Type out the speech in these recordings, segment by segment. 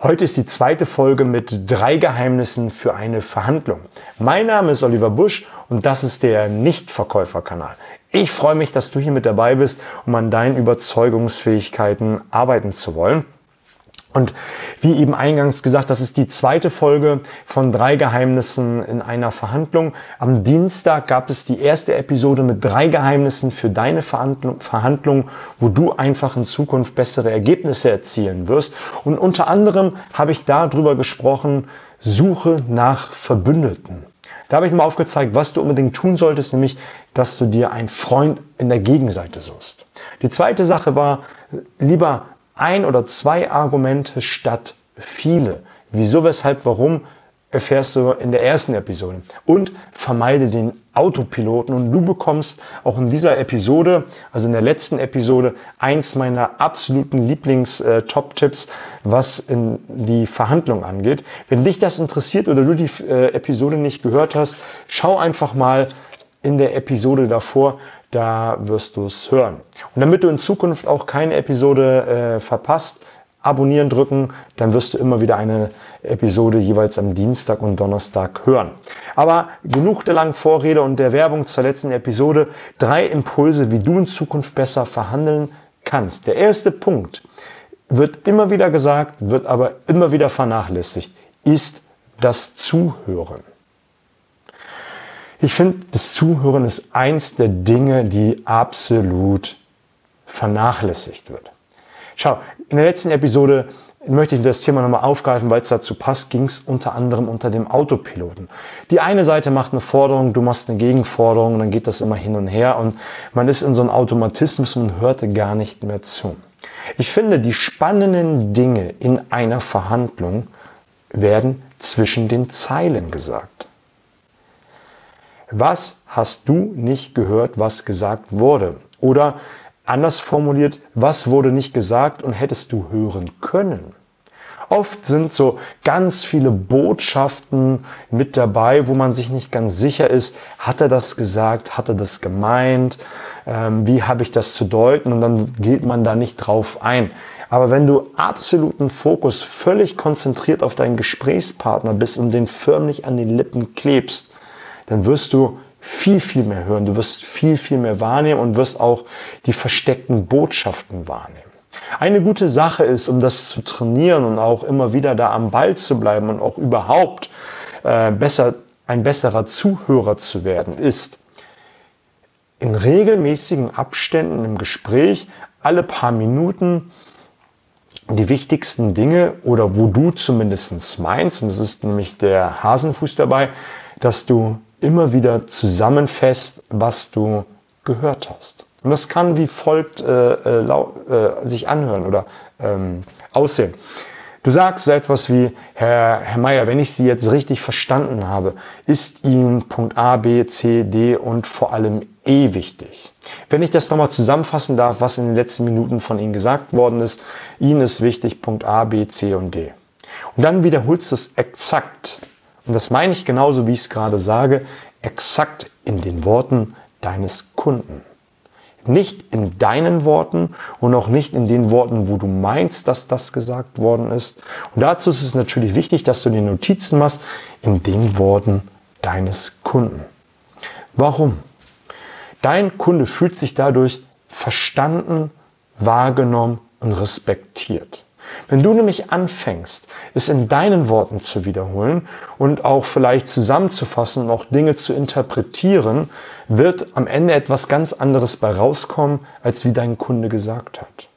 Heute ist die zweite Folge mit drei Geheimnissen für eine Verhandlung. Mein Name ist Oliver Busch und das ist der Nichtverkäuferkanal. Ich freue mich, dass du hier mit dabei bist, um an deinen Überzeugungsfähigkeiten arbeiten zu wollen. Und wie eben eingangs gesagt, das ist die zweite Folge von drei Geheimnissen in einer Verhandlung. Am Dienstag gab es die erste Episode mit drei Geheimnissen für deine Verhandlung, wo du einfach in Zukunft bessere Ergebnisse erzielen wirst. Und unter anderem habe ich darüber gesprochen, Suche nach Verbündeten. Da habe ich mal aufgezeigt, was du unbedingt tun solltest, nämlich, dass du dir einen Freund in der Gegenseite suchst. Die zweite Sache war, lieber ein oder zwei Argumente statt viele. Wieso, weshalb, warum erfährst du in der ersten Episode. Und vermeide den Autopiloten. Und du bekommst auch in dieser Episode, also in der letzten Episode, eins meiner absoluten Lieblings-Top-Tipps, was in die Verhandlung angeht. Wenn dich das interessiert oder du die äh, Episode nicht gehört hast, schau einfach mal in der Episode davor da wirst du es hören. Und damit du in Zukunft auch keine Episode äh, verpasst, abonnieren drücken, dann wirst du immer wieder eine Episode jeweils am Dienstag und Donnerstag hören. Aber genug der langen Vorrede und der Werbung zur letzten Episode. Drei Impulse, wie du in Zukunft besser verhandeln kannst. Der erste Punkt wird immer wieder gesagt, wird aber immer wieder vernachlässigt, ist das Zuhören. Ich finde, das Zuhören ist eins der Dinge, die absolut vernachlässigt wird. Schau, in der letzten Episode möchte ich das Thema nochmal aufgreifen, weil es dazu passt, ging es unter anderem unter dem Autopiloten. Die eine Seite macht eine Forderung, du machst eine Gegenforderung, dann geht das immer hin und her und man ist in so einem Automatismus und hörte gar nicht mehr zu. Ich finde, die spannenden Dinge in einer Verhandlung werden zwischen den Zeilen gesagt. Was hast du nicht gehört, was gesagt wurde? Oder anders formuliert, was wurde nicht gesagt und hättest du hören können? Oft sind so ganz viele Botschaften mit dabei, wo man sich nicht ganz sicher ist, hat er das gesagt, hat er das gemeint, ähm, wie habe ich das zu deuten und dann geht man da nicht drauf ein. Aber wenn du absoluten Fokus völlig konzentriert auf deinen Gesprächspartner bist und den förmlich an den Lippen klebst, dann wirst du viel, viel mehr hören. Du wirst viel, viel mehr wahrnehmen und wirst auch die versteckten Botschaften wahrnehmen. Eine gute Sache ist, um das zu trainieren und auch immer wieder da am Ball zu bleiben und auch überhaupt äh, besser, ein besserer Zuhörer zu werden, ist, in regelmäßigen Abständen im Gespräch alle paar Minuten die wichtigsten Dinge oder wo du zumindest meinst, und das ist nämlich der Hasenfuß dabei, dass du immer wieder zusammenfasst, was du gehört hast. Und das kann wie folgt äh, äh, äh, sich anhören oder ähm, aussehen. Du sagst so etwas wie, Herr, Herr Meier, wenn ich Sie jetzt richtig verstanden habe, ist Ihnen Punkt A, B, C, D und vor allem E wichtig. Wenn ich das nochmal zusammenfassen darf, was in den letzten Minuten von Ihnen gesagt worden ist, Ihnen ist wichtig Punkt A, B, C und D. Und dann wiederholst du es exakt und das meine ich genauso, wie ich es gerade sage, exakt in den Worten deines Kunden. Nicht in deinen Worten und auch nicht in den Worten, wo du meinst, dass das gesagt worden ist. Und dazu ist es natürlich wichtig, dass du dir Notizen machst in den Worten deines Kunden. Warum? Dein Kunde fühlt sich dadurch verstanden, wahrgenommen und respektiert. Wenn du nämlich anfängst, es in deinen Worten zu wiederholen und auch vielleicht zusammenzufassen und auch Dinge zu interpretieren, wird am Ende etwas ganz anderes bei rauskommen, als wie dein Kunde gesagt hat.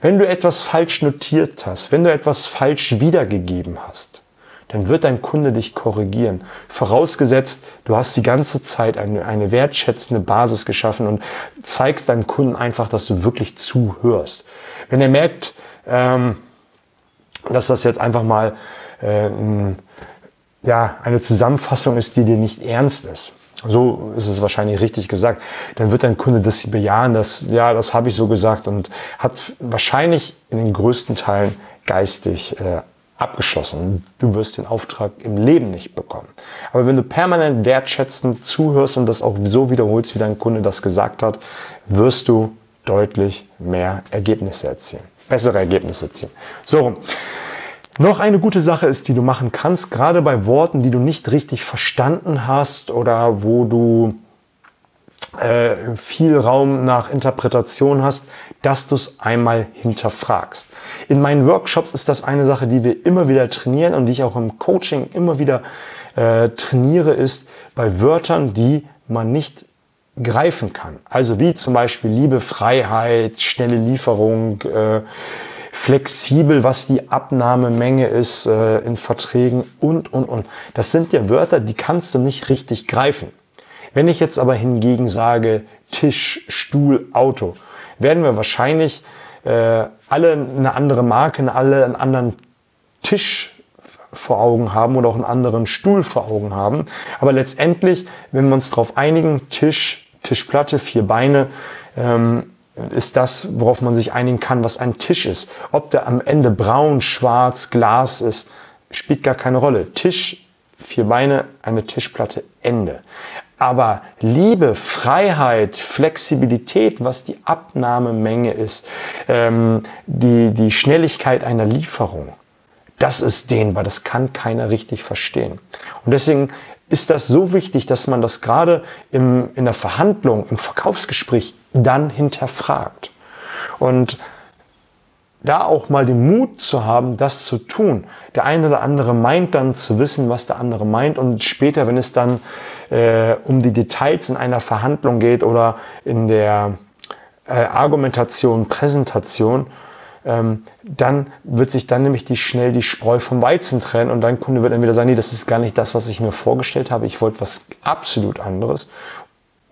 Wenn du etwas falsch notiert hast, wenn du etwas falsch wiedergegeben hast, dann wird dein Kunde dich korrigieren. Vorausgesetzt, du hast die ganze Zeit eine, eine wertschätzende Basis geschaffen und zeigst deinem Kunden einfach, dass du wirklich zuhörst. Wenn er merkt, ähm, dass das jetzt einfach mal äh, ja, eine Zusammenfassung ist, die dir nicht ernst ist. So ist es wahrscheinlich richtig gesagt. Dann wird dein Kunde das bejahen, dass, ja, das habe ich so gesagt und hat wahrscheinlich in den größten Teilen geistig äh, abgeschlossen. Du wirst den Auftrag im Leben nicht bekommen. Aber wenn du permanent wertschätzend zuhörst und das auch so wiederholst, wie dein Kunde das gesagt hat, wirst du deutlich mehr Ergebnisse erzielen. Bessere Ergebnisse erzielen. So Noch eine gute Sache ist, die du machen kannst, gerade bei Worten, die du nicht richtig verstanden hast oder wo du äh, viel Raum nach Interpretation hast, dass du es einmal hinterfragst. In meinen Workshops ist das eine Sache, die wir immer wieder trainieren und die ich auch im Coaching immer wieder äh, trainiere, ist bei Wörtern, die man nicht greifen kann. Also wie zum Beispiel Liebe, Freiheit, schnelle Lieferung, äh, flexibel, was die Abnahmemenge ist äh, in Verträgen und, und, und. Das sind ja Wörter, die kannst du nicht richtig greifen. Wenn ich jetzt aber hingegen sage Tisch, Stuhl, Auto, werden wir wahrscheinlich äh, alle eine andere Marke, alle einen anderen Tisch vor Augen haben oder auch einen anderen Stuhl vor Augen haben. Aber letztendlich, wenn wir uns darauf einigen, Tisch, Tischplatte, vier Beine, ähm, ist das, worauf man sich einigen kann, was ein Tisch ist. Ob der am Ende braun, schwarz, Glas ist, spielt gar keine Rolle. Tisch, vier Beine, eine Tischplatte, Ende. Aber Liebe, Freiheit, Flexibilität, was die Abnahmemenge ist, ähm, die, die Schnelligkeit einer Lieferung, das ist dehnbar, das kann keiner richtig verstehen. Und deswegen ist das so wichtig, dass man das gerade im, in der Verhandlung, im Verkaufsgespräch dann hinterfragt. Und da auch mal den Mut zu haben, das zu tun. Der eine oder andere meint dann zu wissen, was der andere meint und später, wenn es dann äh, um die Details in einer Verhandlung geht oder in der äh, Argumentation, Präsentation, ähm, dann wird sich dann nämlich die, schnell die Spreu vom Weizen trennen und dein Kunde wird dann wieder sagen, nee, das ist gar nicht das, was ich mir vorgestellt habe, ich wollte was absolut anderes.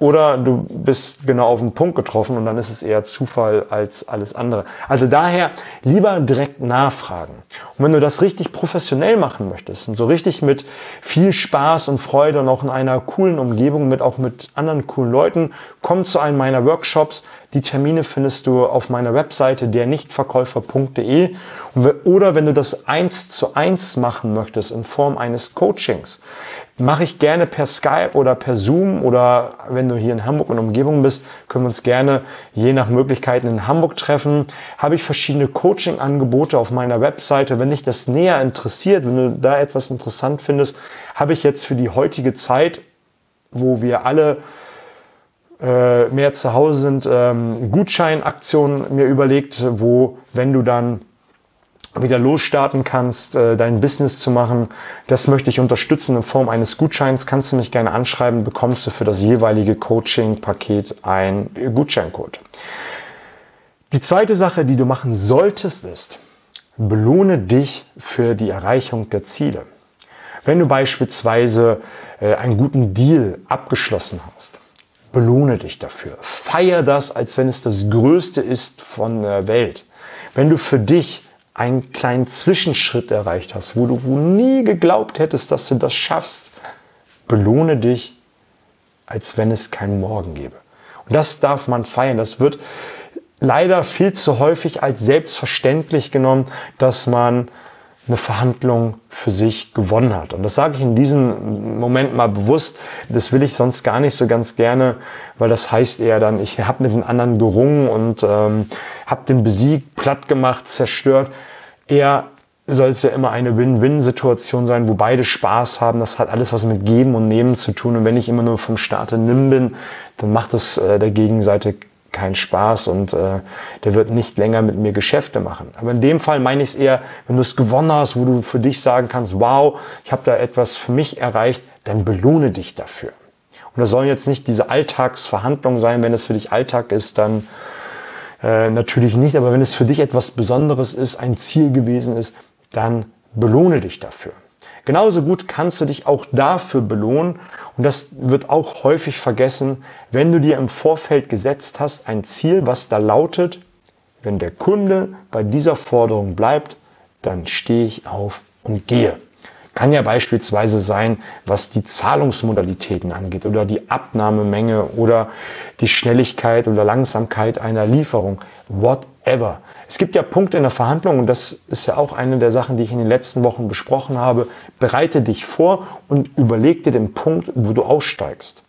Oder du bist genau auf den Punkt getroffen und dann ist es eher Zufall als alles andere. Also daher lieber direkt nachfragen. Und wenn du das richtig professionell machen möchtest und so richtig mit viel Spaß und Freude und auch in einer coolen Umgebung mit auch mit anderen coolen Leuten, komm zu einem meiner Workshops. Die Termine findest du auf meiner Webseite dernichtverkäufer.de oder wenn du das eins zu eins machen möchtest in Form eines Coachings, mache ich gerne per Skype oder per Zoom oder wenn du hier in Hamburg und Umgebung bist, können wir uns gerne je nach Möglichkeiten in Hamburg treffen. Habe ich verschiedene Coaching-Angebote auf meiner Webseite. Wenn dich das näher interessiert, wenn du da etwas interessant findest, habe ich jetzt für die heutige Zeit, wo wir alle äh, mehr zu Hause sind, ähm, Gutscheinaktionen mir überlegt, wo, wenn du dann wieder losstarten kannst, äh, dein Business zu machen. Das möchte ich unterstützen in Form eines Gutscheins. Kannst du mich gerne anschreiben, bekommst du für das jeweilige Coaching-Paket ein Gutscheincode. Die zweite Sache, die du machen solltest, ist, belohne dich für die Erreichung der Ziele. Wenn du beispielsweise äh, einen guten Deal abgeschlossen hast, belohne dich dafür. Feier das, als wenn es das Größte ist von der Welt. Wenn du für dich einen kleinen Zwischenschritt erreicht hast, wo du wo nie geglaubt hättest, dass du das schaffst, belohne dich, als wenn es keinen Morgen gäbe. Und das darf man feiern. Das wird leider viel zu häufig als selbstverständlich genommen, dass man eine Verhandlung für sich gewonnen hat. Und das sage ich in diesem Moment mal bewusst. Das will ich sonst gar nicht so ganz gerne, weil das heißt eher dann, ich habe mit den anderen gerungen und ähm, habe den besiegt, platt gemacht, zerstört. Eher soll es ja immer eine Win-Win-Situation sein, wo beide Spaß haben. Das hat alles was mit Geben und Nehmen zu tun. Und wenn ich immer nur vom Starte nimm bin, dann macht es äh, der Gegenseite keinen Spaß und äh, der wird nicht länger mit mir Geschäfte machen. Aber in dem Fall meine ich es eher, wenn du es gewonnen hast, wo du für dich sagen kannst, wow, ich habe da etwas für mich erreicht, dann belohne dich dafür. Und das sollen jetzt nicht diese Alltagsverhandlungen sein, wenn es für dich Alltag ist, dann äh, natürlich nicht, aber wenn es für dich etwas Besonderes ist, ein Ziel gewesen ist, dann belohne dich dafür. Genauso gut kannst du dich auch dafür belohnen und das wird auch häufig vergessen, wenn du dir im Vorfeld gesetzt hast, ein Ziel, was da lautet, wenn der Kunde bei dieser Forderung bleibt, dann stehe ich auf und gehe. Kann ja beispielsweise sein, was die Zahlungsmodalitäten angeht oder die Abnahmemenge oder die Schnelligkeit oder Langsamkeit einer Lieferung. Whatever. Es gibt ja Punkte in der Verhandlung und das ist ja auch eine der Sachen, die ich in den letzten Wochen besprochen habe. Bereite dich vor und überleg dir den Punkt, wo du aussteigst.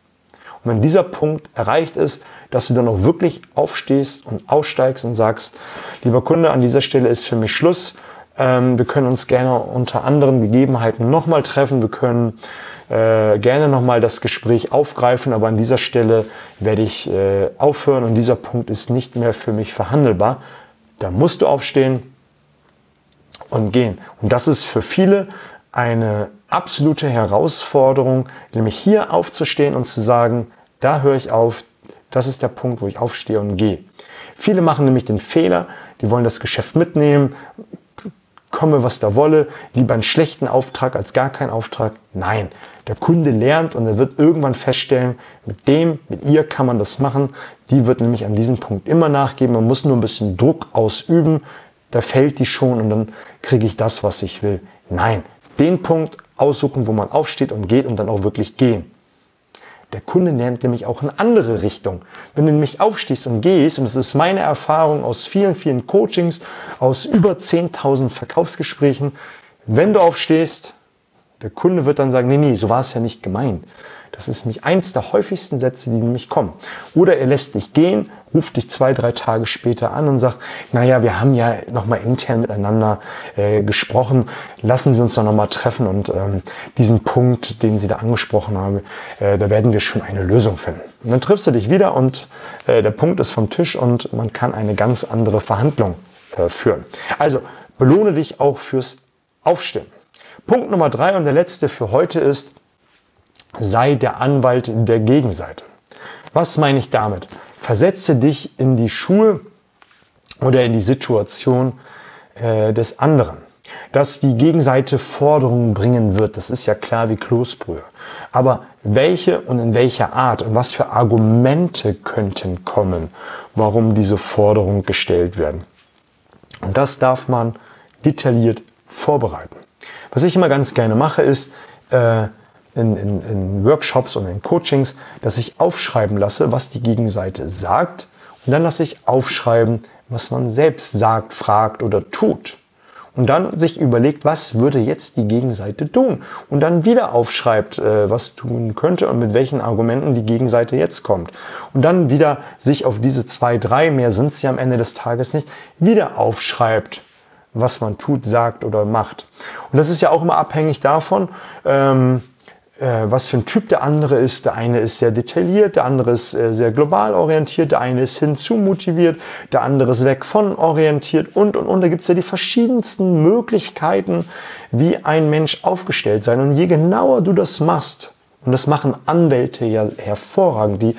Und wenn dieser Punkt erreicht ist, dass du dann auch wirklich aufstehst und aussteigst und sagst, lieber Kunde, an dieser Stelle ist für mich Schluss wir können uns gerne unter anderen Gegebenheiten nochmal treffen. Wir können äh, gerne nochmal das Gespräch aufgreifen, aber an dieser Stelle werde ich äh, aufhören und dieser Punkt ist nicht mehr für mich verhandelbar. Da musst du aufstehen und gehen. Und das ist für viele eine absolute Herausforderung, nämlich hier aufzustehen und zu sagen, da höre ich auf, das ist der Punkt, wo ich aufstehe und gehe. Viele machen nämlich den Fehler, die wollen das Geschäft mitnehmen, komme was da wolle, lieber einen schlechten Auftrag als gar keinen Auftrag. Nein, der Kunde lernt und er wird irgendwann feststellen, mit dem, mit ihr kann man das machen. Die wird nämlich an diesem Punkt immer nachgeben. Man muss nur ein bisschen Druck ausüben. Da fällt die schon und dann kriege ich das, was ich will. Nein, den Punkt aussuchen, wo man aufsteht und geht und dann auch wirklich gehen. Der Kunde lernt nämlich auch in andere Richtung. Wenn du nämlich aufstehst und gehst, und das ist meine Erfahrung aus vielen, vielen Coachings, aus über 10.000 Verkaufsgesprächen, wenn du aufstehst, der Kunde wird dann sagen, nee, nee, so war es ja nicht gemeint. Das ist nämlich eins der häufigsten Sätze, die nämlich kommen. Oder er lässt dich gehen, ruft dich zwei, drei Tage später an und sagt, naja, wir haben ja nochmal intern miteinander äh, gesprochen, lassen Sie uns doch nochmal treffen und ähm, diesen Punkt, den Sie da angesprochen haben, äh, da werden wir schon eine Lösung finden. Und dann triffst du dich wieder und äh, der Punkt ist vom Tisch und man kann eine ganz andere Verhandlung äh, führen. Also belohne dich auch fürs Aufstehen. Punkt Nummer drei und der letzte für heute ist, sei der Anwalt der Gegenseite. Was meine ich damit? Versetze dich in die Schuhe oder in die Situation äh, des anderen. Dass die Gegenseite Forderungen bringen wird, das ist ja klar wie Kloßbrühe. Aber welche und in welcher Art und was für Argumente könnten kommen, warum diese Forderungen gestellt werden? Und das darf man detailliert vorbereiten. Was ich immer ganz gerne mache, ist, äh, in, in, in Workshops und in Coachings, dass ich aufschreiben lasse, was die Gegenseite sagt und dann lasse ich aufschreiben, was man selbst sagt, fragt oder tut. Und dann sich überlegt, was würde jetzt die Gegenseite tun? Und dann wieder aufschreibt, äh, was tun könnte und mit welchen Argumenten die Gegenseite jetzt kommt. Und dann wieder sich auf diese zwei, drei, mehr sind ja am Ende des Tages nicht, wieder aufschreibt, was man tut, sagt oder macht. Und das ist ja auch immer abhängig davon, ähm, äh, was für ein Typ der andere ist. Der eine ist sehr detailliert, der andere ist äh, sehr global orientiert, der eine ist hinzu motiviert, der andere ist weg von orientiert und, und, und. Da gibt es ja die verschiedensten Möglichkeiten, wie ein Mensch aufgestellt sein. Und je genauer du das machst, und das machen Anwälte ja hervorragend, die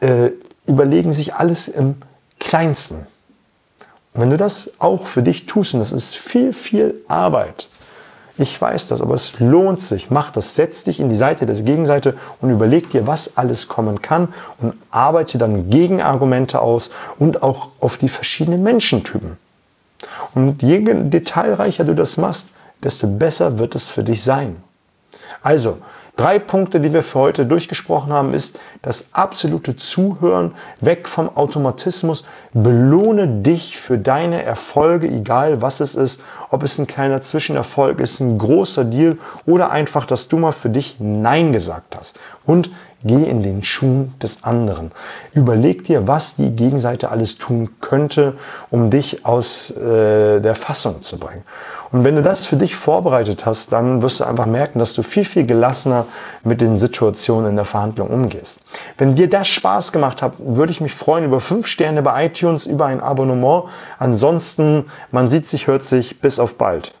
äh, überlegen sich alles im Kleinsten. Und wenn du das auch für dich tust, und das ist viel, viel Arbeit, ich weiß das, aber es lohnt sich. Mach das. Setz dich in die Seite der Gegenseite und überleg dir, was alles kommen kann und arbeite dann Gegenargumente aus und auch auf die verschiedenen Menschentypen. Und je detailreicher du das machst, desto besser wird es für dich sein. Also, Drei Punkte, die wir für heute durchgesprochen haben, ist das absolute Zuhören, weg vom Automatismus. Belohne dich für deine Erfolge, egal was es ist, ob es ein kleiner Zwischenerfolg ist, ein großer Deal oder einfach, dass du mal für dich Nein gesagt hast. Und geh in den Schuh des anderen. Überleg dir, was die Gegenseite alles tun könnte, um dich aus äh, der Fassung zu bringen. Und wenn du das für dich vorbereitet hast, dann wirst du einfach merken, dass du viel, viel gelassener mit den Situationen in der Verhandlung umgehst. Wenn dir das Spaß gemacht hat, würde ich mich freuen über fünf Sterne bei iTunes, über ein Abonnement. Ansonsten, man sieht sich, hört sich. Bis auf bald.